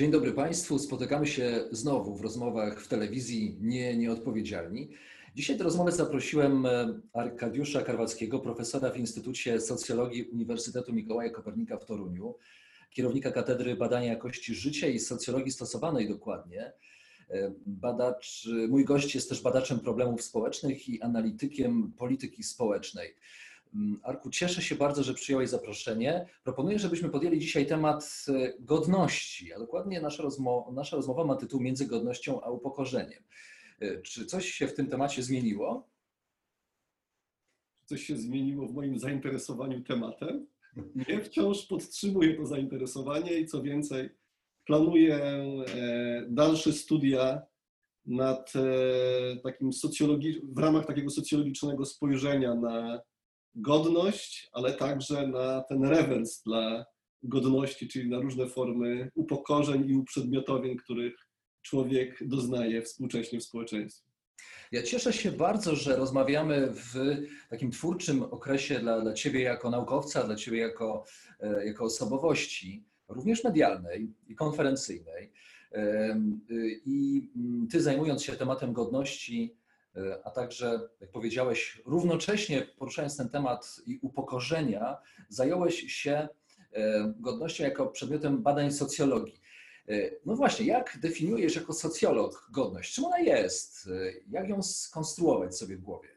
Dzień dobry Państwu. Spotykamy się znowu w rozmowach w telewizji Nie Nieodpowiedzialni. Dzisiaj do rozmowy zaprosiłem e, Arkadiusza Karwackiego, profesora w Instytucie Socjologii Uniwersytetu Mikołaja Kopernika w Toruniu, kierownika Katedry Badania Jakości Życia i Socjologii Stosowanej dokładnie. E, badacz, mój gość jest też badaczem problemów społecznych i analitykiem polityki społecznej. Mm, Arku, cieszę się bardzo, że przyjąłeś zaproszenie. Proponuję, żebyśmy podjęli dzisiaj temat e, godności, a dokładnie nasza, rozmo nasza rozmowa ma tytuł Między godnością a upokorzeniem. E, czy coś się w tym temacie zmieniło? Coś się zmieniło w moim zainteresowaniu tematem? Nie, wciąż podtrzymuję to zainteresowanie i co więcej, planuję e, dalsze studia nad takim socjologi- w ramach takiego socjologicznego spojrzenia na godność, ale także na ten rewers dla godności, czyli na różne formy upokorzeń i uprzedmiotowień, których człowiek doznaje współcześnie w społeczeństwie. Ja cieszę się bardzo, że rozmawiamy w takim twórczym okresie dla, dla Ciebie jako naukowca, dla Ciebie jako, e, jako osobowości, również medialnej i konferencyjnej. I mm, Ty zajmując się tematem godności, E, a także, jak powiedziałeś, równocześnie poruszając ten temat i upokorzenia, zająłeś się e, godnością jako przedmiotem badań socjologii. E, no właśnie, jak definiujesz jako socjolog godność? Czym ona jest? Jak ją skonstruować sobie w głowie?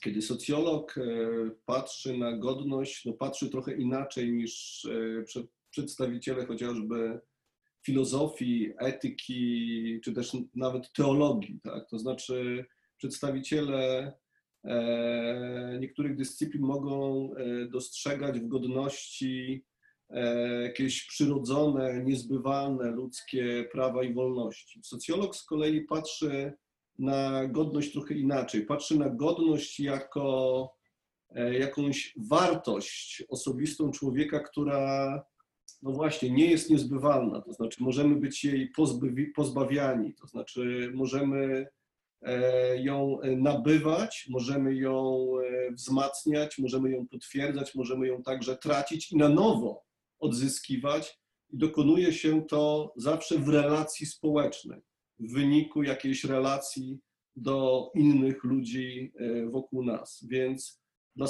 Kiedy socjolog patrzy na godność, no patrzy trochę inaczej niż przedstawiciele chociażby filozofii, etyki, czy też nawet teologii. Tak? To znaczy, przedstawiciele e, niektórych dyscyplin mogą e, dostrzegać w godności e, jakieś przyrodzone, niezbywalne ludzkie prawa i wolności. Socjolog z kolei patrzy na godność trochę inaczej. Patrzy na godność jako jakąś wartość osobistą człowieka, która no właśnie, nie jest niezbywalna, to znaczy możemy być jej pozbawiani, to znaczy możemy e, ją nabywać, możemy ją e, wzmacniać, możemy ją potwierdzać, możemy ją także tracić i na nowo odzyskiwać. I dokonuje się to zawsze w relacji społecznej, w wyniku jakiejś relacji do innych ludzi e, wokół nas. Więc dla,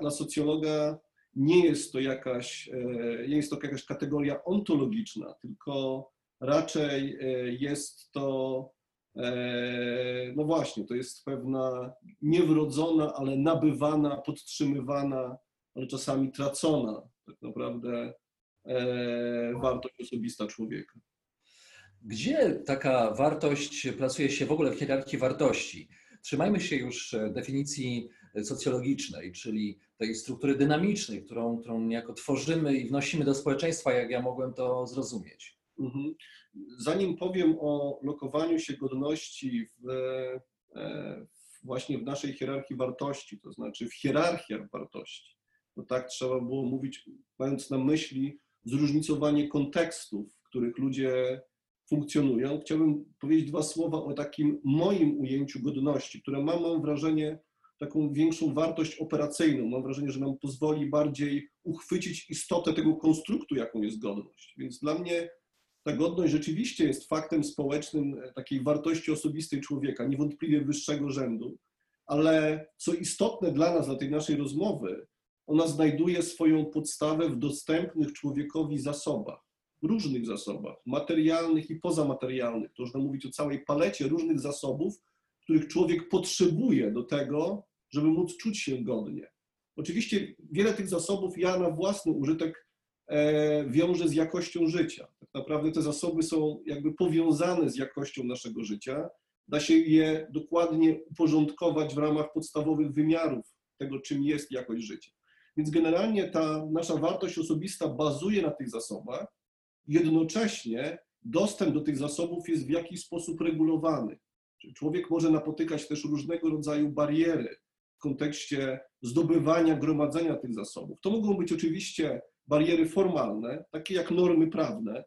dla socjologa nie jest to jakaś, e, nie jest to jakaś kategoria ontologiczna, tylko raczej e, jest to, e, no właśnie, to jest pewna niewrodzona, ale nabywana, podtrzymywana, ale czasami tracona tak naprawdę wartość osobista człowieka. Gdzie taka wartość plasuje się w ogóle w hierarchii wartości? Trzymajmy się już definicji socjologicznej, czyli tej struktury dynamicznej, którą, którą niejako tworzymy i wnosimy do społeczeństwa, jak ja mogłem to zrozumieć. Mhm. Zanim powiem o lokowaniu się godności w, e, właśnie w naszej hierarchii wartości, to znaczy w hierarchiach wartości, to tak trzeba było mówić, mając na myśli zróżnicowanie kontekstów, w których ludzie funkcjonują, chciałbym powiedzieć dwa słowa o takim moim ujęciu godności, które mam, mam wrażenie, taką większą wartość operacyjną. Mam wrażenie, że nam pozwoli bardziej uchwycić istotę tego konstruktu, jaką jest godność. Więc dla mnie ta godność rzeczywiście jest faktem społecznym e, takiej wartości osobistej człowieka, niewątpliwie wyższego rzędu, ale co istotne dla nas, dla tej naszej rozmowy, ona znajduje swoją podstawę w dostępnych człowiekowi zasobach, różnych zasobach, materialnych i pozamaterialnych. To można mówić o całej palecie różnych zasobów, których człowiek potrzebuje do tego, żeby móc czuć się godnie. Oczywiście wiele tych zasobów ja na własny użytek e, wiążę z jakością życia. Tak naprawdę te zasoby są jakby powiązane z jakością naszego życia. Da się je dokładnie uporządkować w ramach podstawowych wymiarów tego, czym jest jakość życia. Więc generalnie ta nasza wartość osobista bazuje na tych zasobach, jednocześnie dostęp do tych zasobów jest w jakiś sposób regulowany. Czyli człowiek może napotykać też różnego rodzaju bariery w kontekście zdobywania, gromadzenia tych zasobów. To mogą być oczywiście bariery formalne, takie jak normy prawne.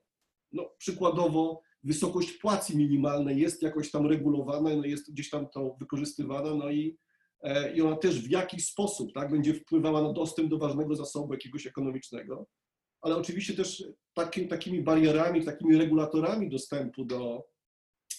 No, przykładowo wysokość płacy minimalnej jest jakoś tam regulowana, no jest gdzieś tam to wykorzystywana, no i, e, i ona też w jakiś sposób tak, będzie wpływała na dostęp do ważnego zasobu jakiegoś ekonomicznego. Ale oczywiście też taki, takimi barierami, takimi regulatorami dostępu do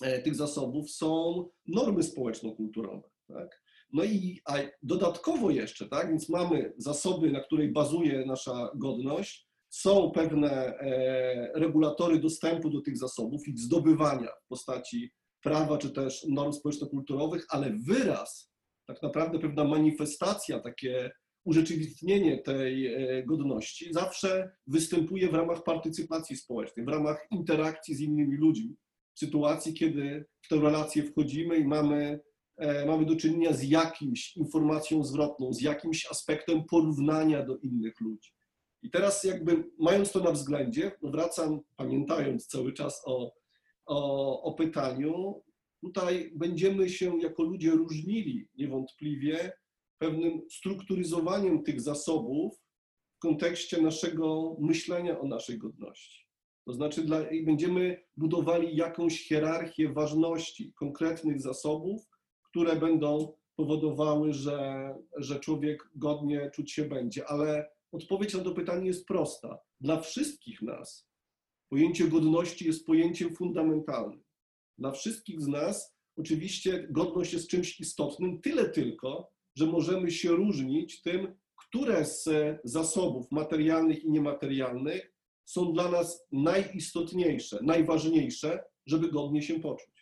e, tych zasobów są normy społeczno-kulturowe. Tak? No i a dodatkowo jeszcze, tak, więc mamy zasoby, na której bazuje nasza godność, są pewne e, regulatory dostępu do tych zasobów i zdobywania w postaci prawa czy też norm społeczno-kulturowych, ale wyraz, tak naprawdę pewna manifestacja, takie urzeczywistnienie tej e, godności zawsze występuje w ramach partycypacji społecznej, w ramach interakcji z innymi ludźmi. W sytuacji, kiedy w tę relację wchodzimy i mamy mamy do czynienia z jakimś informacją zwrotną, z jakimś aspektem porównania do innych ludzi. I teraz jakby mając to na względzie, no wracam, pamiętając cały czas o, o, o pytaniu, tutaj będziemy się jako ludzie różnili niewątpliwie pewnym strukturyzowaniem tych zasobów w kontekście naszego myślenia o naszej godności. To znaczy, dla, będziemy budowali jakąś hierarchię ważności konkretnych zasobów, które będą powodowały, że, że człowiek godnie czuć się będzie. Ale odpowiedź na to pytanie jest prosta. Dla wszystkich nas pojęcie godności jest pojęciem fundamentalnym. Dla wszystkich z nas oczywiście godność jest czymś istotnym, tyle tylko, że możemy się różnić tym, które z zasobów materialnych i niematerialnych są dla nas najistotniejsze, najważniejsze, żeby godnie się poczuć.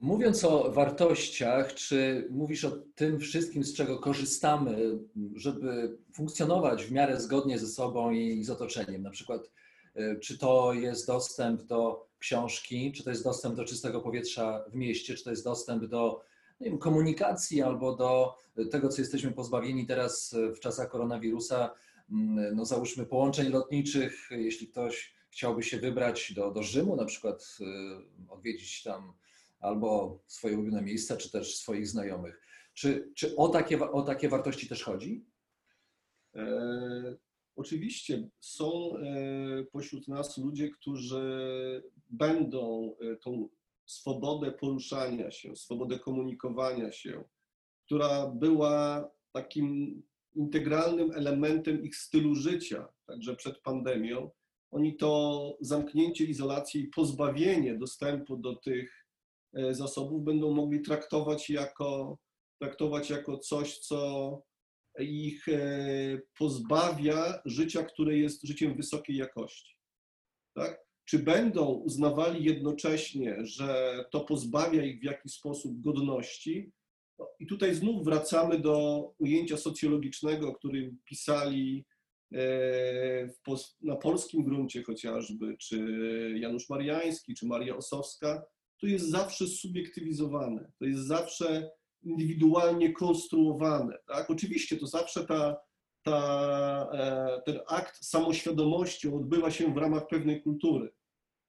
Mówiąc o wartościach, czy mówisz o tym wszystkim, z czego korzystamy, żeby funkcjonować w miarę zgodnie ze sobą i z otoczeniem? Na przykład, e, czy to jest dostęp do książki, czy to jest dostęp do czystego powietrza w mieście, czy to jest dostęp do wiem, komunikacji albo do tego, co jesteśmy pozbawieni teraz w czasach koronawirusa, mm, no załóżmy połączeń lotniczych, jeśli ktoś chciałby się wybrać do, do Rzymu, na przykład e, odwiedzić tam albo swoje ulubione miejsca, czy też swoich znajomych. Czy, czy o, takie, o takie wartości też chodzi? E, oczywiście są e, pośród nas ludzie, którzy będą e, tą swobodę poruszania się, swobodę komunikowania się, która była takim integralnym elementem ich stylu życia, także przed pandemią, oni to zamknięcie, izolację i pozbawienie dostępu do tych zasobów będą mogli traktować jako, traktować jako coś, co ich e, pozbawia życia, które jest życiem wysokiej jakości. Tak? Czy będą uznawali jednocześnie, że to pozbawia ich w jakiś sposób godności? No, I tutaj znów wracamy do ujęcia socjologicznego, o którym pisali e, na polskim gruncie chociażby, czy Janusz Mariański, czy Maria Osowska, to jest zawsze subiektywizowane, to jest zawsze indywidualnie konstruowane. Tak? Oczywiście to zawsze ta, ta, e, ten akt samoświadomości odbywa się w ramach pewnej kultury.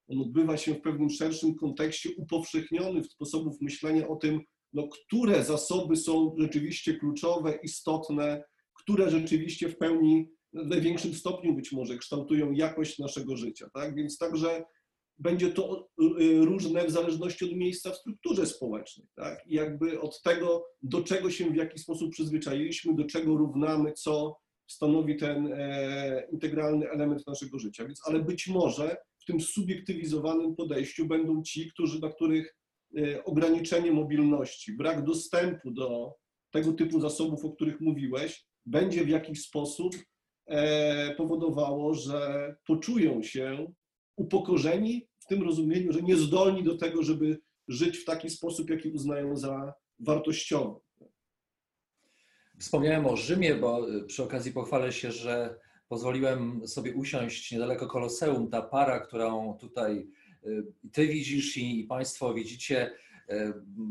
On odbywa się w pewnym szerszym kontekście upowszechnionych sposobów myślenia o tym, no, które zasoby są rzeczywiście kluczowe, istotne, które rzeczywiście w pełni, w największym stopniu być może kształtują jakość naszego życia. Tak? Więc także będzie to y, różne w zależności od miejsca w strukturze społecznej. Tak? I jakby od tego, do czego się w jaki sposób przyzwyczailiśmy, do czego równamy, co stanowi ten e, integralny element naszego życia. Więc, ale być może w tym subiektywizowanym podejściu będą ci, którzy, dla których e, ograniczenie mobilności, brak dostępu do tego typu zasobów, o których mówiłeś, będzie w jakiś sposób e, powodowało, że poczują się upokorzeni w tym rozumieniu, że niezdolni do tego, żeby żyć w taki sposób, jaki uznają za wartościowy. Wspomniałem o Rzymie, bo y, przy okazji pochwalę się, że pozwoliłem sobie usiąść niedaleko Koloseum. Ta para, którą tutaj y, ty widzisz i Państwo widzicie,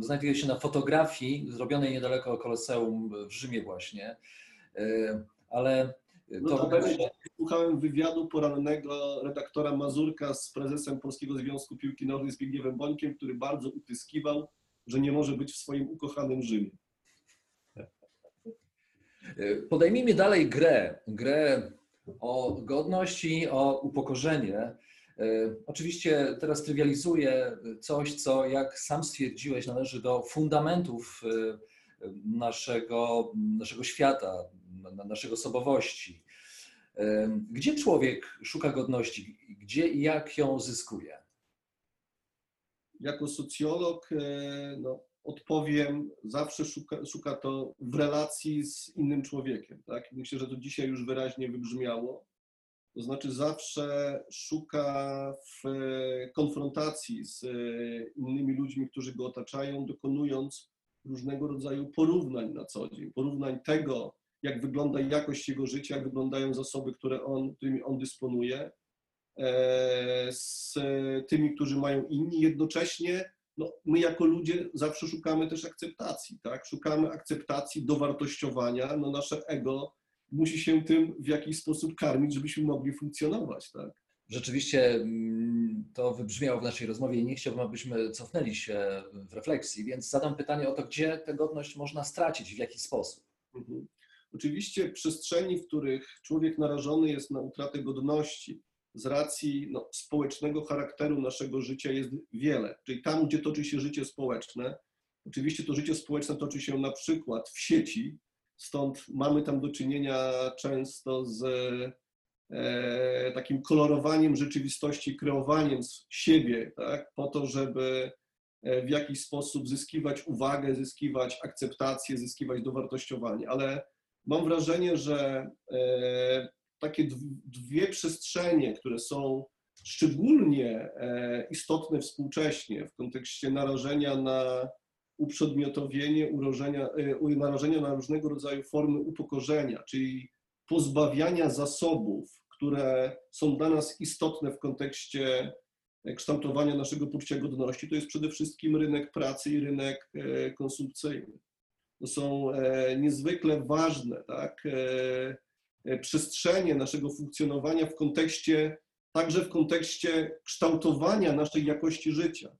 Znajduje się na fotografii zrobionej niedaleko Koloseum w Rzymie właśnie. Ale no to będzie... Słuchałem wywiadu porannego redaktora Mazurka z prezesem Polskiego Związku Piłki Nożnej Zbigniewem Bońkiem, który bardzo utyskiwał, że nie może być w swoim ukochanym Rzymie. Podejmijmy dalej grę. Grę o godność i o upokorzenie. E, oczywiście teraz trywializuję coś, co jak sam stwierdziłeś, należy do fundamentów e, naszego, naszego świata, naszej osobowości. E, gdzie człowiek szuka godności? Gdzie i jak ją zyskuje? Jako socjolog no, odpowiem, zawsze szuka, szuka to w relacji z innym człowiekiem. Tak? Myślę, że to dzisiaj już wyraźnie wybrzmiało. To znaczy zawsze szuka w konfrontacji z innymi ludźmi, którzy go otaczają, dokonując różnego rodzaju porównań na co dzień. Porównań tego, jak wygląda jakość jego życia, jak wyglądają zasoby, które on, którymi on dysponuje, e, z tymi, którzy mają inni. Jednocześnie no, my jako ludzie zawsze szukamy też akceptacji, tak? Szukamy akceptacji, dowartościowania, no nasze ego musi się tym w jakiś sposób karmić, żebyśmy mogli funkcjonować, tak? Rzeczywiście mm, to wybrzmiało w naszej rozmowie i nie chciałbym, abyśmy cofnęli się w refleksji, więc zadam pytanie o to, gdzie tę godność można stracić, w jaki sposób. Mhm. Oczywiście przestrzeni, w których człowiek narażony jest na utratę godności, z racji no, społecznego charakteru naszego życia jest wiele. Czyli tam, gdzie toczy się życie społeczne, oczywiście to życie społeczne toczy się na przykład w sieci, stąd mamy tam do czynienia często z e, takim kolorowaniem rzeczywistości, kreowaniem siebie, tak, po to, żeby e, w jakiś sposób zyskiwać uwagę, zyskiwać akceptację, zyskiwać dowartościowanie. Ale mam wrażenie, że e, takie dwie przestrzenie, które są szczególnie e, istotne współcześnie w kontekście narażenia na uprzedmiotowienie, urożenia, e, narażenia na różnego rodzaju formy upokorzenia, czyli pozbawiania zasobów, które są dla nas istotne w kontekście kształtowania naszego poczucia godności, to jest przede wszystkim rynek pracy i rynek konsumpcyjny. Są niezwykle ważne, tak? E, przestrzenie naszego funkcjonowania w kontekście, także w kontekście kształtowania naszej jakości życia.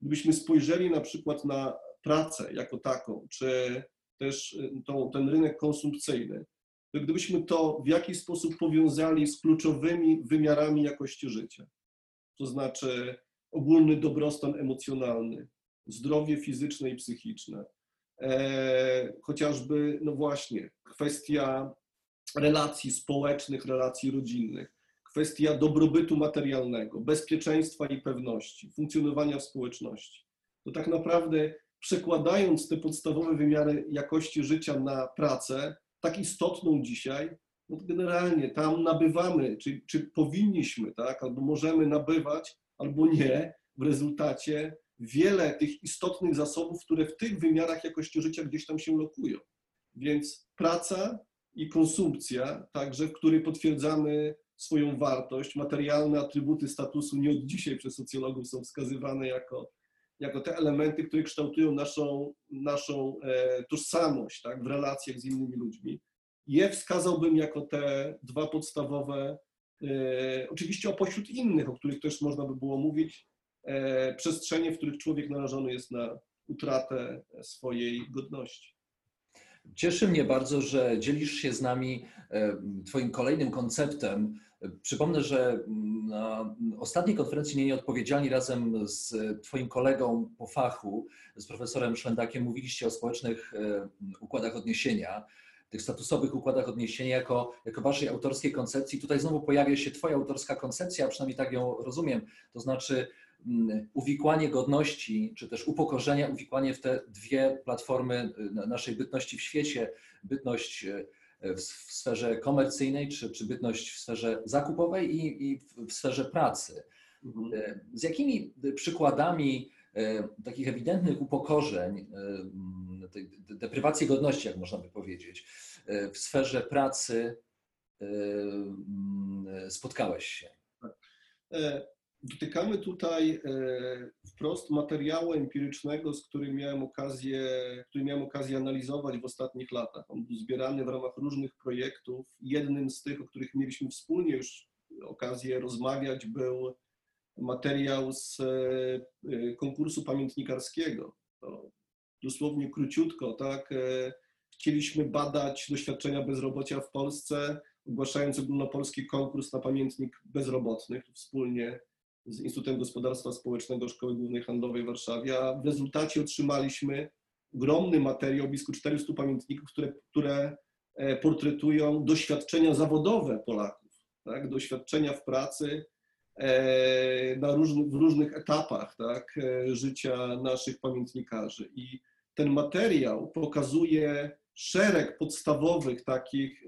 Gdybyśmy spojrzeli na przykład na pracę jako taką, czy też e, tą, ten rynek konsumpcyjny, to gdybyśmy to w jakiś sposób powiązali z kluczowymi wymiarami jakości życia, to znaczy ogólny dobrostan emocjonalny, zdrowie fizyczne i psychiczne, e, chociażby, no właśnie, kwestia relacji społecznych, relacji rodzinnych, kwestia dobrobytu materialnego, bezpieczeństwa i pewności, funkcjonowania w społeczności. To tak naprawdę przekładając te podstawowe wymiary jakości życia na pracę, tak istotną dzisiaj, no generalnie tam nabywamy, czy, czy powinniśmy, tak, albo możemy nabywać, albo nie, w rezultacie wiele tych istotnych zasobów, które w tych wymiarach jakości życia gdzieś tam się lokują. Więc praca i konsumpcja, także w której potwierdzamy swoją wartość. Materialne atrybuty statusu nie od dzisiaj przez socjologów są wskazywane jako, jako te elementy, które kształtują naszą, naszą e, tożsamość tak, w relacjach z innymi ludźmi. Je wskazałbym jako te dwa podstawowe, e, oczywiście opośród innych, o których też można by było mówić, przestrzenie, w których człowiek narażony jest na utratę swojej godności. Cieszy mnie bardzo, że dzielisz się z nami e, Twoim kolejnym konceptem. Przypomnę, że na ostatniej konferencji Nie Nieodpowiedzialni razem z Twoim kolegą po fachu, z profesorem Szwendakiem, mówiliście o społecznych e, układach odniesienia, tych statusowych układach odniesienia jako, jako Waszej autorskiej koncepcji. Tutaj znowu pojawia się Twoja autorska koncepcja, przynajmniej tak ją rozumiem, to znaczy Mm, uwikłanie godności, czy też upokorzenia, uwikłanie w te dwie platformy y, naszej bytności w świecie, bytność y, w sferze komercyjnej, czy, czy bytność w sferze zakupowej i, i w sferze pracy. Mhm. Y, z jakimi przykładami takich ewidentnych upokorzeń, deprywacji godności, jak można by powiedzieć, w sferze pracy spotkałeś się? E, dotykamy tutaj wprost materiału empirycznego, z którym miałem okazję, który miałem okazję analizować w ostatnich latach. On był zbierany w ramach różnych projektów. Jednym z tych, o których mieliśmy wspólnie już okazję rozmawiać, był materiał z konkursu pamiętnikarskiego. To dosłownie króciutko, tak? Chcieliśmy badać doświadczenia bezrobocia w Polsce, ogłaszając ogólnopolski konkurs na pamiętnik bezrobotnych wspólnie z Instytutem Gospodarstwa Społecznego Szkoły Głównej Handlowej w Warszawie, a w rezultacie otrzymaliśmy ogromny materiał, blisko 400 pamiętników, które, które e, portretują doświadczenia zawodowe Polaków, tak? doświadczenia w pracy e, na w różnych etapach tak? E, życia naszych pamiętnikarzy. I ten materiał pokazuje szereg podstawowych takich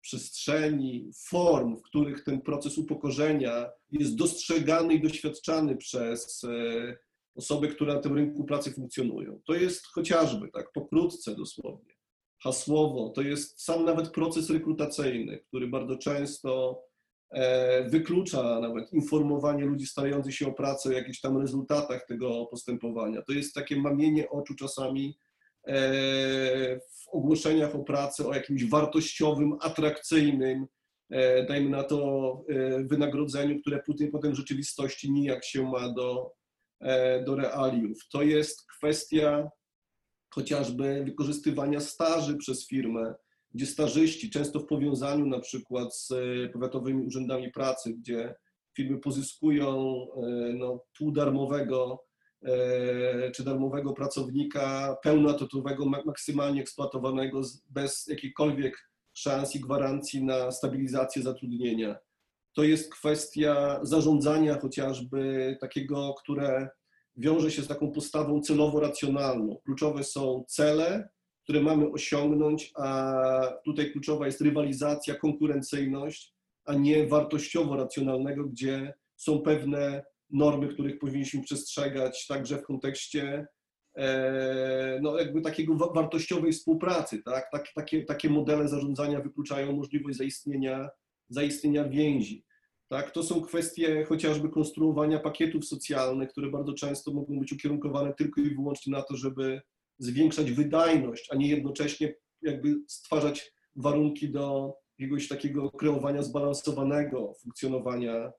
przestrzeni, form, w których ten proces upokorzenia jest dostrzegany i doświadczany przez e, osoby, które na tym rynku pracy funkcjonują. To jest chociażby, tak pokrótce dosłownie, hasłowo, to jest sam nawet proces rekrutacyjny, który bardzo często e, wyklucza nawet informowanie ludzi starających się o pracę o jakichś tam rezultatach tego postępowania. To jest takie mamienie oczu czasami w ogłoszeniach o pracę o jakimś wartościowym, atrakcyjnym, e, dajmy na to, e, wynagrodzeniu, które potem, potem w rzeczywistości nijak się ma do, do realiów. To jest kwestia chociażby wykorzystywania staży przez firmę, gdzie stażyści, często w powiązaniu na przykład z powiatowymi urzędami pracy, gdzie firmy pozyskują no, półdarmowego E, czy darmowego pracownika pełnoetatowego, maksymalnie eksploatowanego bez jakichkolwiek szans i gwarancji na stabilizację zatrudnienia. To jest kwestia zarządzania chociażby takiego, które wiąże się z taką postawą celowo-racjonalną. Kluczowe są cele, które mamy osiągnąć, a tutaj kluczowa jest rywalizacja, konkurencyjność, a nie wartościowo-racjonalnego, gdzie są pewne normy, których powinniśmy przestrzegać także w kontekście e, no, jakby takiego wartościowej współpracy. Tak? tak? takie, takie modele zarządzania wykluczają możliwość zaistnienia, zaistnienia więzi. Tak? To są kwestie chociażby konstruowania pakietów socjalnych, które bardzo często mogą być ukierunkowane tylko i wyłącznie na to, żeby zwiększać wydajność, a nie jednocześnie jakby stwarzać warunki do jakiegoś takiego kreowania zbalansowanego funkcjonowania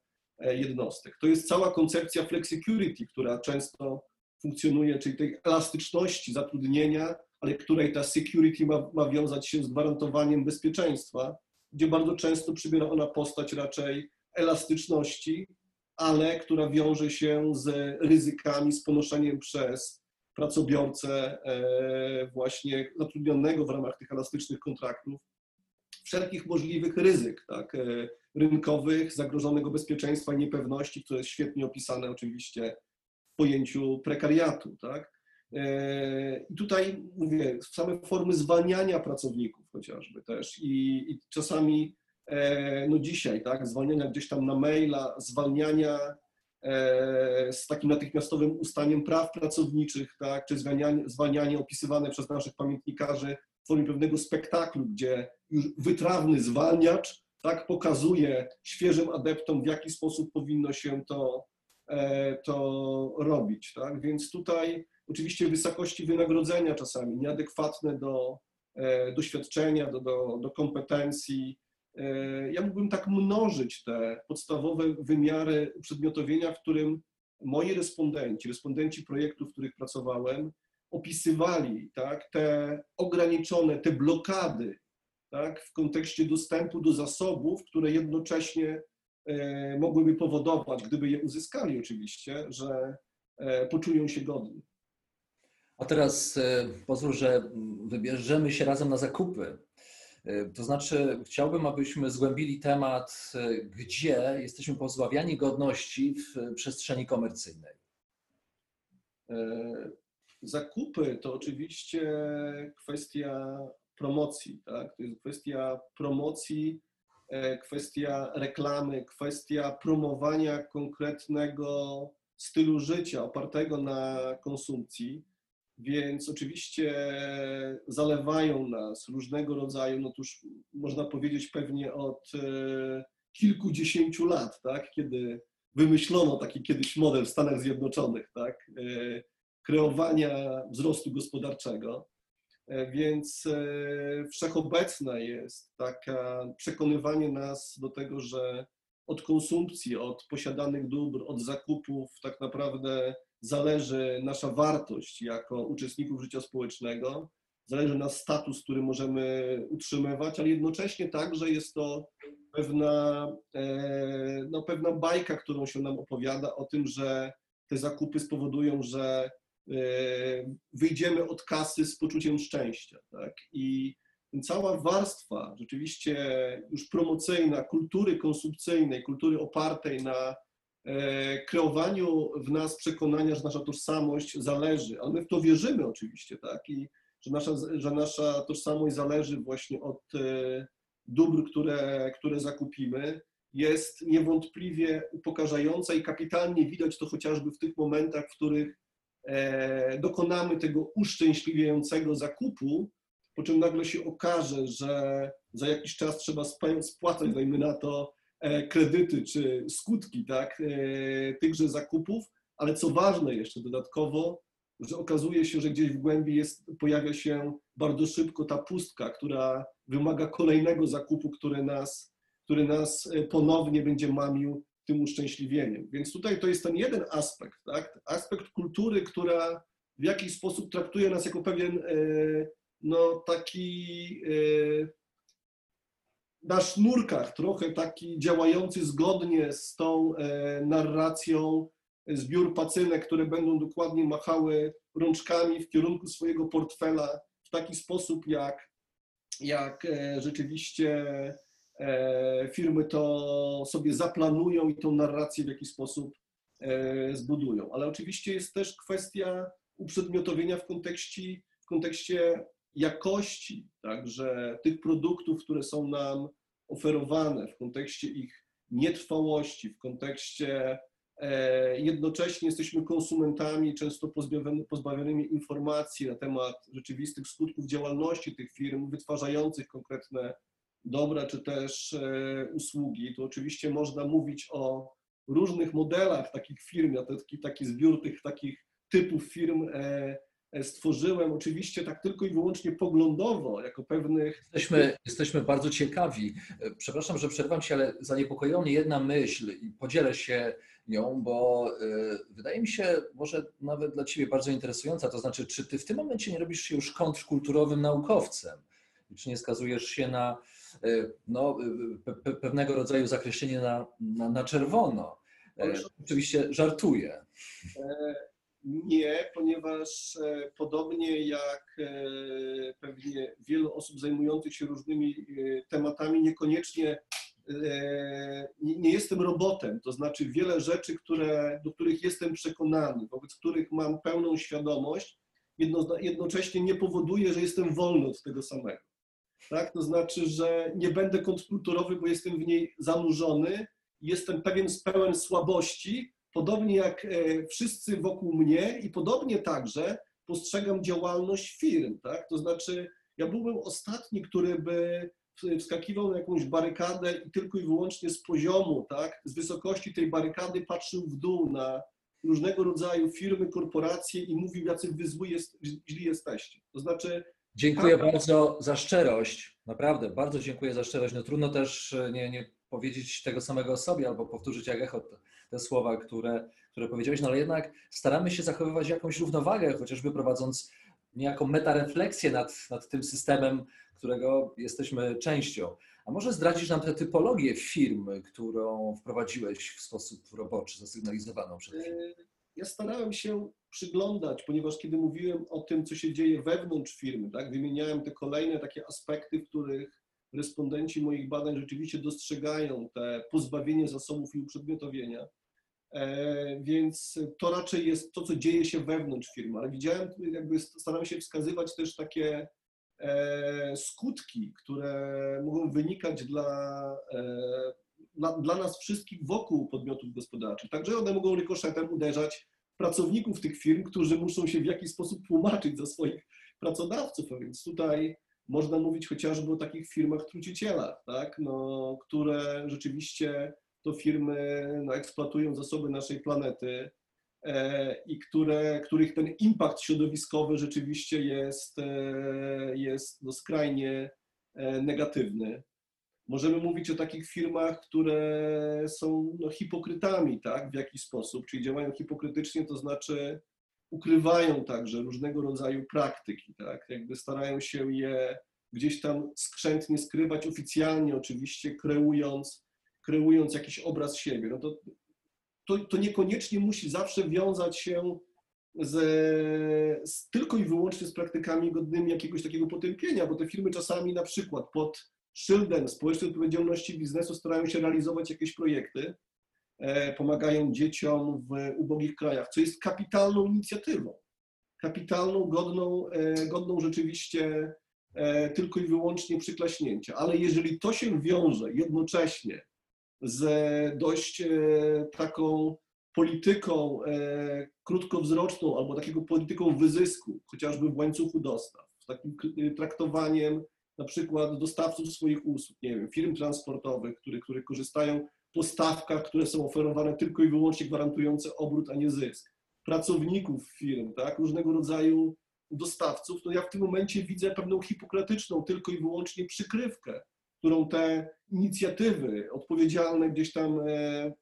jednostek. To jest cała koncepcja flexicurity, która często funkcjonuje, czyli tej elastyczności zatrudnienia, ale której ta security ma, ma wiązać się z gwarantowaniem bezpieczeństwa, gdzie bardzo często przybiera ona postać raczej elastyczności, ale która wiąże się z ryzykami, z ponoszeniem przez pracobiorcę e, właśnie zatrudnionego w ramach tych elastycznych kontraktów wszelkich możliwych ryzyk tak, e, rynkowych, zagrożonego bezpieczeństwa i niepewności, które jest świetnie opisane oczywiście w pojęciu prekariatu. Tak. E, I tutaj mówię, same formy zwalniania pracowników chociażby też i, i czasami e, no dzisiaj, tak, zwalniania gdzieś tam na maila, zwalniania z takim natychmiastowym ustaniem praw pracowniczych, tak, czy zwalnianie, zwalnianie opisywane przez naszych pamiętnikarzy w formie pewnego spektaklu, gdzie już wytrawny zwalniacz tak pokazuje świeżym adeptom, w jaki sposób powinno się to, e, to robić. Tak? Więc tutaj oczywiście wysokości wynagrodzenia czasami nieadekwatne do e, doświadczenia, do, do, do kompetencji. E, ja mógłbym tak mnożyć te podstawowe wymiary uprzedmiotowienia, w którym moi respondenci, respondenci projektów, w których pracowałem, opisywali tak, te ograniczone, te blokady tak, w kontekście dostępu do zasobów, które jednocześnie e, mogłyby powodować, gdyby je uzyskali oczywiście, że e, poczują się godni. A teraz e, pozwól, że wybierzemy się razem na zakupy. To znaczy, chciałbym, abyśmy zgłębili temat, gdzie jesteśmy pozbawiani godności w przestrzeni komercyjnej. Zakupy to oczywiście kwestia promocji. Tak? To jest kwestia promocji, e, kwestia reklamy, kwestia promowania konkretnego stylu życia opartego na konsumpcji. Więc oczywiście zalewają nas różnego rodzaju, no tuż można powiedzieć pewnie od e, kilkudziesięciu lat, tak? kiedy wymyślono taki kiedyś model w Stanach Zjednoczonych, tak? Kreowania wzrostu gospodarczego. E, więc e, wszechobecne jest takie przekonywanie nas do tego, że od konsumpcji, od posiadanych dóbr, od zakupów tak naprawdę zależy nasza wartość jako uczestników życia społecznego, zależy nas status, który możemy utrzymywać, ale jednocześnie także jest to pewna, e, no, pewna bajka, którą się nam opowiada o tym, że te zakupy spowodują, że wyjdziemy od kasy z poczuciem szczęścia. Tak? I cała warstwa rzeczywiście już promocyjna, kultury konsumpcyjnej, kultury opartej na e, kreowaniu w nas przekonania, że nasza tożsamość zależy, ale my w to wierzymy oczywiście, tak? I że nasza, że nasza tożsamość zależy właśnie od dóbr, które, które zakupimy, jest niewątpliwie upokarzająca i kapitalnie widać to chociażby w tych momentach, w których e, dokonamy tego uszczęśliwiającego zakupu, po czym nagle się okaże, że za jakiś czas trzeba spłacać, dajmy na to, e, kredyty czy skutki tak, e, tychże zakupów, ale co ważne jeszcze dodatkowo, że okazuje się, że gdzieś w głębi jest, pojawia się bardzo szybko ta pustka, która wymaga kolejnego zakupu, który nas, który nas e, ponownie będzie mamił tym uszczęśliwieniem. Więc tutaj to jest ten jeden aspekt, tak? aspekt kultury, która w jakiś sposób traktuje nas jako pewien e, no, taki e, na sznurkach, trochę taki działający zgodnie z tą narracją zbiór pacynek, które będą dokładnie machały rączkami w kierunku swojego portfela w taki sposób, jak, jak e, rzeczywiście e, firmy to sobie zaplanują i tą narrację w jakiś sposób e, zbudują. Ale oczywiście jest też kwestia uprzedmiotowienia w kontekście, w kontekście jakości, także tych produktów, które są nam oferowane, w kontekście ich nietrwałości, w kontekście E, jednocześnie jesteśmy konsumentami, często pozbawionymi informacji na temat rzeczywistych skutków działalności tych firm, wytwarzających konkretne dobra czy też e, usługi. To oczywiście można mówić o różnych modelach takich firm. Ja taki, taki zbiór tych takich typów firm e, stworzyłem, oczywiście tak tylko i wyłącznie poglądowo, jako pewnych. Jesteśmy, jesteśmy bardzo ciekawi. Przepraszam, że przerwam się, ale zaniepokoiła mnie jedna myśl i podzielę się nią, bo wydaje mi się, może nawet dla Ciebie bardzo interesująca, to znaczy, czy Ty w tym momencie nie robisz się już kontrkulturowym naukowcem? Czy nie skazujesz się na no, y, pe pewnego rodzaju zakreślenie na, na, na czerwono? E, oczywiście żartuję. E, nie, ponieważ e, podobnie jak pewnie wielu osób zajmujących się różnymi tematami, niekoniecznie nie jestem robotem, to znaczy wiele rzeczy, które, do których jestem przekonany, wobec których mam pełną świadomość, jedno, jednocześnie nie powoduje, że jestem wolny od tego samego. Tak? To znaczy, że nie będę kontrkulturowy, bo jestem w niej zanurzony, jestem pewien pełen słabości, podobnie jak e, wszyscy wokół mnie i podobnie także postrzegam działalność firm. Tak? To znaczy, ja byłbym ostatni, który by wskakiwał na jakąś barykadę i tylko i wyłącznie z poziomu, tak, z wysokości tej barykady patrzył w dół na różnego rodzaju firmy, korporacje i mówił, jacy wy zły jest, źli jesteście. To znaczy... Dziękuję tak, bardzo za szczerość, naprawdę, bardzo dziękuję za szczerość. No trudno też e, nie, nie powiedzieć tego samego o sobie albo powtórzyć jak echo te, słowa, które, które powiedziałeś, no ale jednak staramy się zachowywać jakąś równowagę, chociażby prowadząc niejako metarefleksję nad, nad tym systemem, którego jesteśmy częścią. A może zdradzisz nam tę typologię firm, którą wprowadziłeś w sposób roboczy, zasygnalizowaną przed chwilą? E, ja starałem się przyglądać, ponieważ kiedy mówiłem o tym, co się dzieje wewnątrz firmy, tak, wymieniałem te kolejne takie aspekty, w których respondenci moich badań rzeczywiście dostrzegają te pozbawienie zasobów i uprzedmiotowienia. E, więc to raczej jest to, co dzieje się wewnątrz firmy, ale widziałem, jakby staram się wskazywać też takie e, skutki, które mogą wynikać dla, e, dla, nas wszystkich wokół podmiotów gospodarczych. Także one mogą rykoszetem uderzać pracowników tych firm, którzy muszą się w jakiś sposób tłumaczyć za swoich pracodawców, a więc tutaj Można mówić chociażby o takich firmach trucicielach, tak? no, które rzeczywiście to firmy no, eksploatują zasoby naszej planety e, i które, których ten impact środowiskowy rzeczywiście jest, e, jest no, skrajnie e, negatywny. Możemy mówić o takich firmach, które są no, hipokrytami tak, w jakiś sposób, czyli działają hipokrytycznie, to znaczy ukrywają także różnego rodzaju praktyki, tak, jakby starają się je gdzieś tam skrzętnie skrywać, oficjalnie oczywiście kreując, kreując jakiś obraz siebie. No to, to, to niekoniecznie musi zawsze wiązać się z, z, tylko i wyłącznie z praktykami godnymi jakiegoś takiego potępienia, bo te firmy czasami na przykład pod szyldem społecznej odpowiedzialności biznesu starają się realizować jakieś projekty, e, pomagają dzieciom w ubogich krajach, co jest kapitalną inicjatywą. Kapitalną, godną, e, godną rzeczywiście e, tylko i wyłącznie przyklaśnięcia. Ale jeżeli to się wiąże jednocześnie z dość taką polityką krótkowzroczną albo takiego polityką wyzysku, chociażby w łańcuchu dostaw, takim traktowaniem na przykład dostawców swoich usług, nie wiem, firm transportowych, które, które korzystają po stawkach, które są oferowane tylko i wyłącznie gwarantujące obrót, a nie zysk, pracowników firm, tak, różnego rodzaju dostawców, to ja w tym momencie widzę pewną hipokratyczną tylko i wyłącznie przykrywkę, którą te inicjatywy odpowiedzialne gdzieś tam e,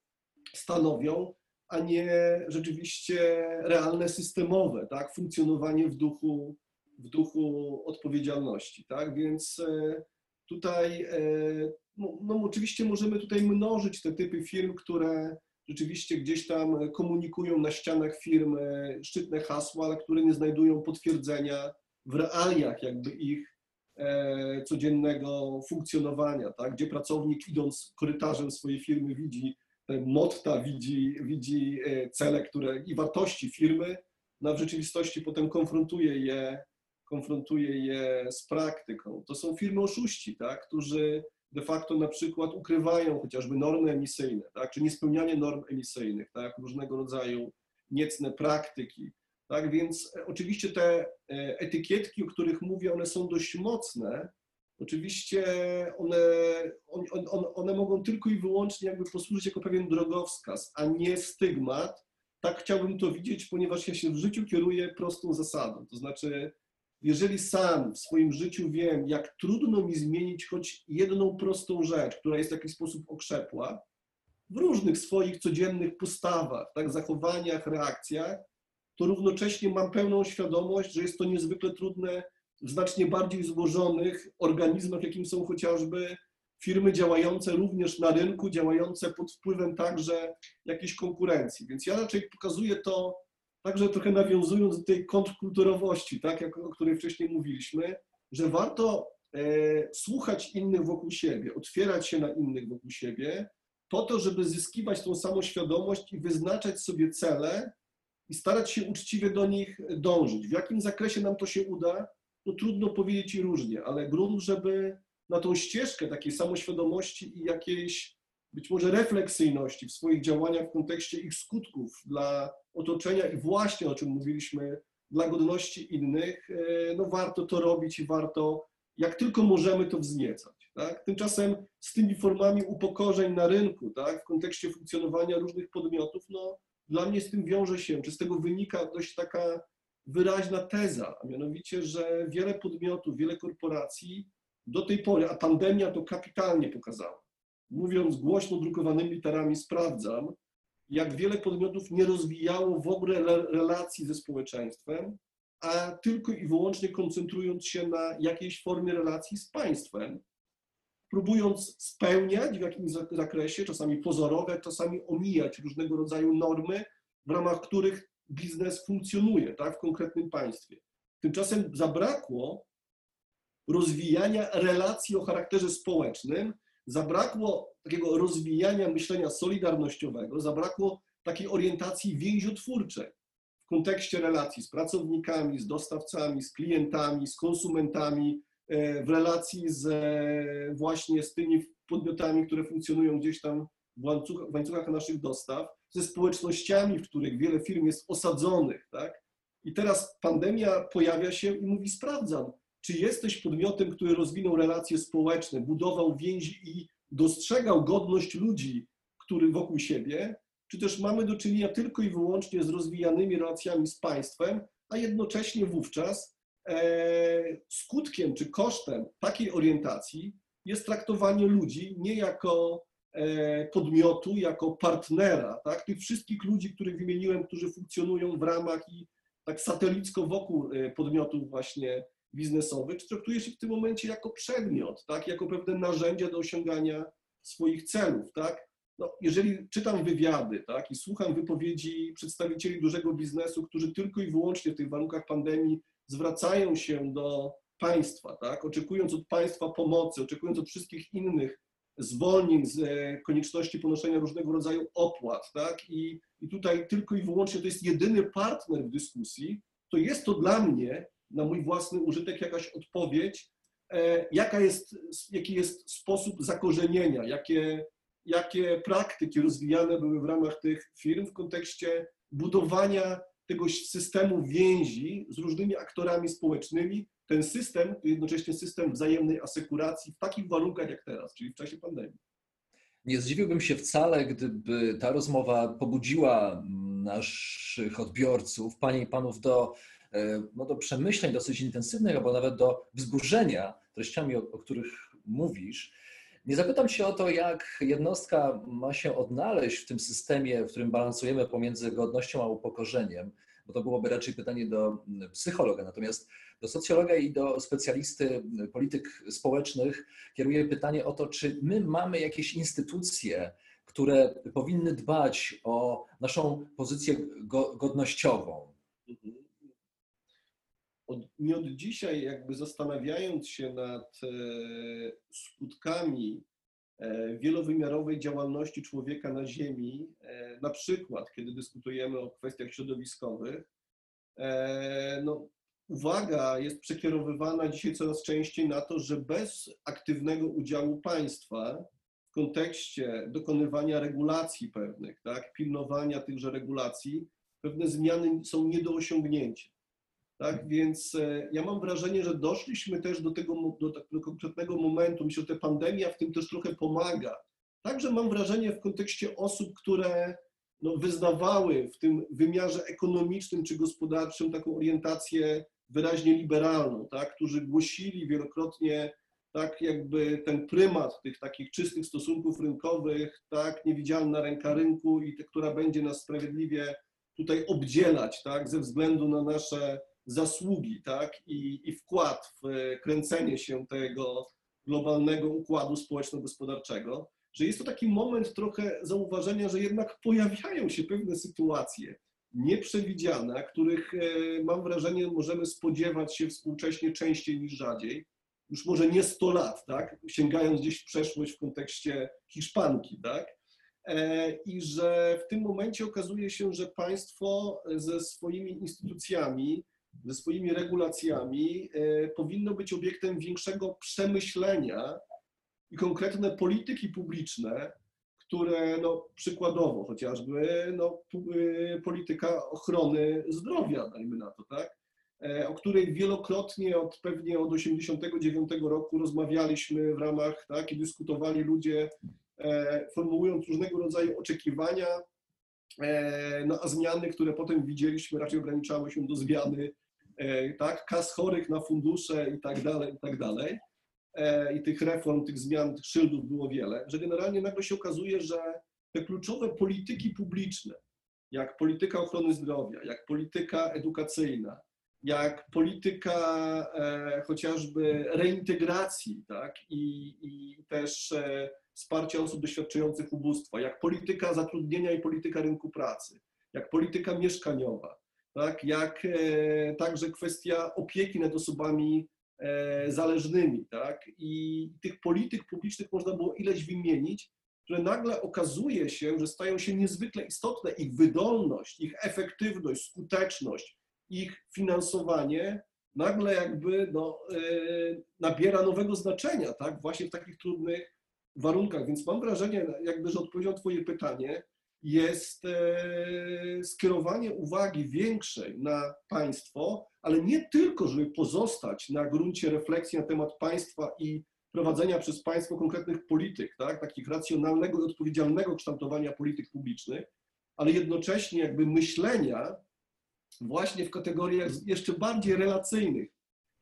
stanowią, a nie rzeczywiście realne systemowe, tak, funkcjonowanie w duchu w duchu odpowiedzialności, tak? Więc e, tutaj, e, no, no oczywiście możemy tutaj mnożyć te typy firm, które rzeczywiście gdzieś tam komunikują na ścianach firm e, szczytne hasła, ale które nie znajdują potwierdzenia w realiach jakby ich codziennego funkcjonowania, tak? gdzie pracownik idąc korytarzem swojej firmy widzi motta, widzi, widzi cele które, i wartości firmy, no w rzeczywistości potem konfrontuje je konfrontuje je z praktyką. To są firmy oszuści, tak, którzy de facto na przykład ukrywają chociażby normy emisyjne, tak, czy niespełnianie norm emisyjnych, tak, różnego rodzaju niecne praktyki. Tak, więc e, oczywiście te e, etykietki, o których mówię, one są dość mocne. Oczywiście one, one, one mogą tylko i wyłącznie jakby posłużyć jako pewien drogowskaz, a nie stygmat. Tak chciałbym to widzieć, ponieważ ja się w życiu kieruję prostą zasadą. To znaczy, jeżeli sam w swoim życiu wiem, jak trudno mi zmienić choć jedną prostą rzecz, która jest w jakiś sposób okrzepła, w różnych swoich codziennych postawach, tak, zachowaniach, reakcjach, to równocześnie mam pełną świadomość, że jest to niezwykle trudne w znacznie bardziej złożonych organizmach, jakim są chociażby firmy działające również na rynku, działające pod wpływem także jakiejś konkurencji. Więc ja raczej pokazuję to Także trochę nawiązując do tej kontrkulturowości, tak, jak, o której wcześniej mówiliśmy, że warto e, słuchać innych wokół siebie, otwierać się na innych wokół siebie, po to, żeby zyskiwać tą samą świadomość i wyznaczać sobie cele i starać się uczciwie do nich dążyć. W jakim zakresie nam to się uda, to trudno powiedzieć i różnie, ale grunt, żeby na tą ścieżkę takiej samoświadomości i jakiejś być może refleksyjności w swoich działaniach w kontekście ich skutków dla otoczenia i właśnie o czym mówiliśmy, dla godności innych, e, no warto to robić i warto, jak tylko możemy, to wzniecać. Tak? Tymczasem z tymi formami upokorzeń na rynku, tak, w kontekście funkcjonowania różnych podmiotów, no dla mnie z tym wiąże się, czy z tego wynika dość taka wyraźna teza, a mianowicie, że wiele podmiotów, wiele korporacji do tej pory, a pandemia to kapitalnie pokazała, mówiąc głośno drukowanymi literami, sprawdzam, jak wiele podmiotów nie rozwijało w ogóle relacji ze społeczeństwem, a tylko i wyłącznie koncentrując się na jakiejś formie relacji z państwem, próbując spełniać w jakimś zakresie, czasami pozorowe, czasami omijać różnego rodzaju normy, w ramach których biznes funkcjonuje tak, w konkretnym państwie. Tymczasem zabrakło rozwijania relacji o charakterze społecznym, zabrakło takiego rozwijania myślenia solidarnościowego, zabrakło takiej orientacji więziotwórczej w kontekście relacji z pracownikami, z dostawcami, z klientami, z konsumentami, e, w relacji z e, właśnie z tymi podmiotami, które funkcjonują gdzieś tam w łańcuchach, w łańcuchach naszych dostaw, ze społecznościami, w których wiele firm jest osadzonych, tak? I teraz pandemia pojawia się i mówi, sprawdzam, czy jesteś podmiotem, który rozwinął relacje społeczne, budował więzi i dostrzegał godność ludzi, który wokół siebie, czy też mamy do czynienia tylko i wyłącznie z rozwijanymi relacjami z państwem, a jednocześnie wówczas e, skutkiem czy kosztem takiej orientacji jest traktowanie ludzi nie jako e, podmiotu, jako partnera, tak? tych wszystkich ludzi, których wymieniłem, którzy funkcjonują w ramach i tak satelicko wokół e, podmiotów właśnie biznesowych, czy traktuje się w tym momencie jako przedmiot, tak? jako pewne narzędzie do osiągania swoich celów. Tak? No, jeżeli czytam wywiady tak, i słucham wypowiedzi przedstawicieli dużego biznesu, którzy tylko i wyłącznie w tych warunkach pandemii zwracają się do państwa, tak, oczekując od państwa pomocy, oczekując od wszystkich innych zwolnień z e, konieczności ponoszenia różnego rodzaju opłat, tak, i, i tutaj tylko i wyłącznie to jest jedyny partner w dyskusji, to jest to dla mnie, na mój własny użytek, jakaś odpowiedź, e, jaka jest, jaki jest sposób zakorzenienia, jakie jakie praktyki rozwijane były w ramach tych firm w kontekście budowania tego systemu więzi z różnymi aktorami społecznymi. Ten system jednocześnie system wzajemnej asekuracji w takich warunkach jak teraz, czyli w czasie pandemii. Nie zdziwiłbym się wcale, gdyby ta rozmowa pobudziła naszych odbiorców, panie i panów, do, no, do przemyśleń dosyć intensywnych, albo nawet do wzburzenia treściami, o, o których mówisz. Nie zapytam Cię o to, jak jednostka ma się odnaleźć w tym systemie, w którym balansujemy pomiędzy godnością a upokorzeniem, bo to byłoby raczej pytanie do psychologa. Natomiast do socjologa i do specjalisty polityk społecznych kieruję pytanie o to, czy my mamy jakieś instytucje, które powinny dbać o naszą pozycję godnościową. Mhm od, nie od dzisiaj jakby zastanawiając się nad e, skutkami e, wielowymiarowej działalności człowieka na Ziemi, e, na przykład kiedy dyskutujemy o kwestiach środowiskowych, no, uwaga jest przekierowywana dzisiaj coraz częściej na to, że bez aktywnego udziału państwa w kontekście dokonywania regulacji pewnych, tak, pilnowania tychże regulacji, pewne zmiany są nie do osiągnięcia. Tak więc e, ja mam wrażenie, że doszliśmy też do tego do, do konkretnego momentu. Myślę, że ta pandemia w tym też trochę pomaga. Także mam wrażenie w kontekście osób, które no, wyznawały w tym wymiarze ekonomicznym czy gospodarczym taką orientację wyraźnie liberalną, tak, którzy głosili wielokrotnie tak jakby ten prymat tych takich czystych stosunków rynkowych, tak, niewidzialna ręka rynku i te, która będzie nas sprawiedliwie tutaj obdzielać, tak, ze względu na nasze zasługi tak, i, i wkład w kręcenie się tego globalnego układu społeczno-gospodarczego, że jest to taki moment trochę zauważenia, że jednak pojawiają się pewne sytuacje nieprzewidziane, których e, mam wrażenie możemy spodziewać się współcześnie częściej niż rzadziej. Już może nie 100 lat, tak? sięgając gdzieś w przeszłość w kontekście Hiszpanki, tak? E, I że w tym momencie okazuje się, że państwo ze swoimi instytucjami ze swoimi regulacjami e, powinno być obiektem większego przemyślenia i konkretne polityki publiczne, które no, przykładowo chociażby no, e, polityka ochrony zdrowia, dajmy na to, tak? E, o której wielokrotnie od pewnie od 89 roku rozmawialiśmy w ramach, tak, i dyskutowali ludzie, formułując różnego rodzaju oczekiwania, no, a zmiany, które potem widzieliśmy, raczej ograniczały się do zmiany E, tak, kas chorych na fundusze i tak dalej, i tak dalej. E, I tych reform, tych zmian, tych szyldów było wiele, że generalnie nagle się okazuje, że te kluczowe polityki publiczne, jak polityka ochrony zdrowia, jak polityka edukacyjna, jak polityka e, chociażby reintegracji, tak, i, i też e, wsparcia osób doświadczających ubóstwa, jak polityka zatrudnienia i polityka rynku pracy, jak polityka mieszkaniowa, tak, jak e, także kwestia opieki nad osobami e, zależnymi. Tak, I tych polityk publicznych można było ileś wymienić, które nagle okazuje się, że stają się niezwykle istotne. Ich wydolność, ich efektywność, skuteczność, ich finansowanie nagle jakby no, e, nabiera nowego znaczenia, tak? właśnie w takich trudnych warunkach. Więc mam wrażenie, jakby, że odpowiedział Twoje pytanie, jest e, skierowanie uwagi większej na państwo, ale nie tylko, żeby pozostać na gruncie refleksji na temat państwa i prowadzenia przez państwo konkretnych polityk, tak, takich racjonalnego i odpowiedzialnego kształtowania polityk publicznych, ale jednocześnie jakby myślenia właśnie w kategoriach jeszcze bardziej relacyjnych,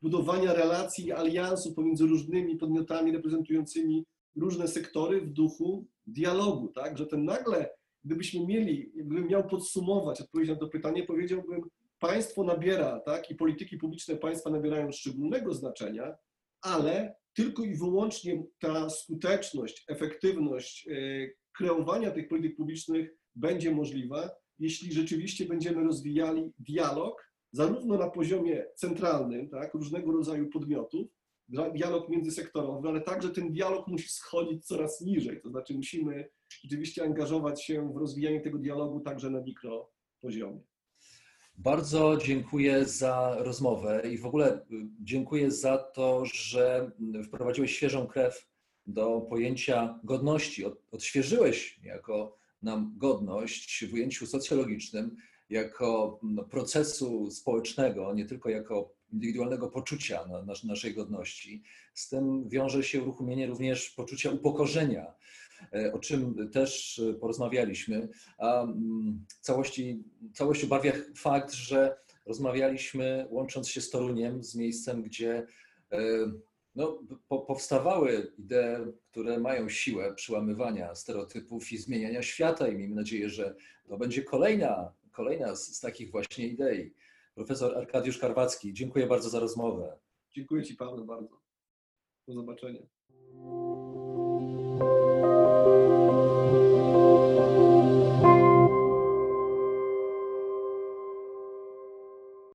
budowania relacji i aliansu pomiędzy różnymi podmiotami reprezentującymi różne sektory w duchu dialogu, tak, że ten nagle, gdybyśmy mieli, gdybym miał podsumować, odpowiedzieć na to pytanie, powiedziałbym, państwo nabiera, tak, i polityki publiczne państwa nabierają szczególnego znaczenia, ale tylko i wyłącznie ta skuteczność, efektywność e, kreowania tych polityk publicznych będzie możliwa, jeśli rzeczywiście będziemy rozwijali dialog, zarówno na poziomie centralnym, tak, różnego rodzaju podmiotów, dialog międzysektorowy, ale także ten dialog musi schodzić coraz niżej, to znaczy musimy rzeczywiście angażować się w rozwijanie tego dialogu także na mikropoziomie. Bardzo dziękuję za rozmowę i w ogóle y, dziękuję za to, że wprowadziłeś świeżą krew do pojęcia godności. Od- Odświeżyłeś jako nam godność w ujęciu socjologicznym, jako no, procesu społecznego, nie tylko jako indywidualnego poczucia na, nas- naszej godności. Z tym wiąże się uruchomienie również poczucia upokorzenia, e, o czym też porozmawialiśmy. A mm, całości, całość ubarwia fakt, że rozmawialiśmy łącząc się z Toruniem, z miejscem, gdzie e, no, po, powstawały idee, które mają siłę przełamywania stereotypów i zmieniania świata i miejmy nadzieję, że to będzie kolejna, kolejna z, z takich właśnie idei. Profesor Arkadiusz Karwacki, dziękuję bardzo za rozmowę. Dziękuję Ci Paweł bardzo. Do zobaczenia.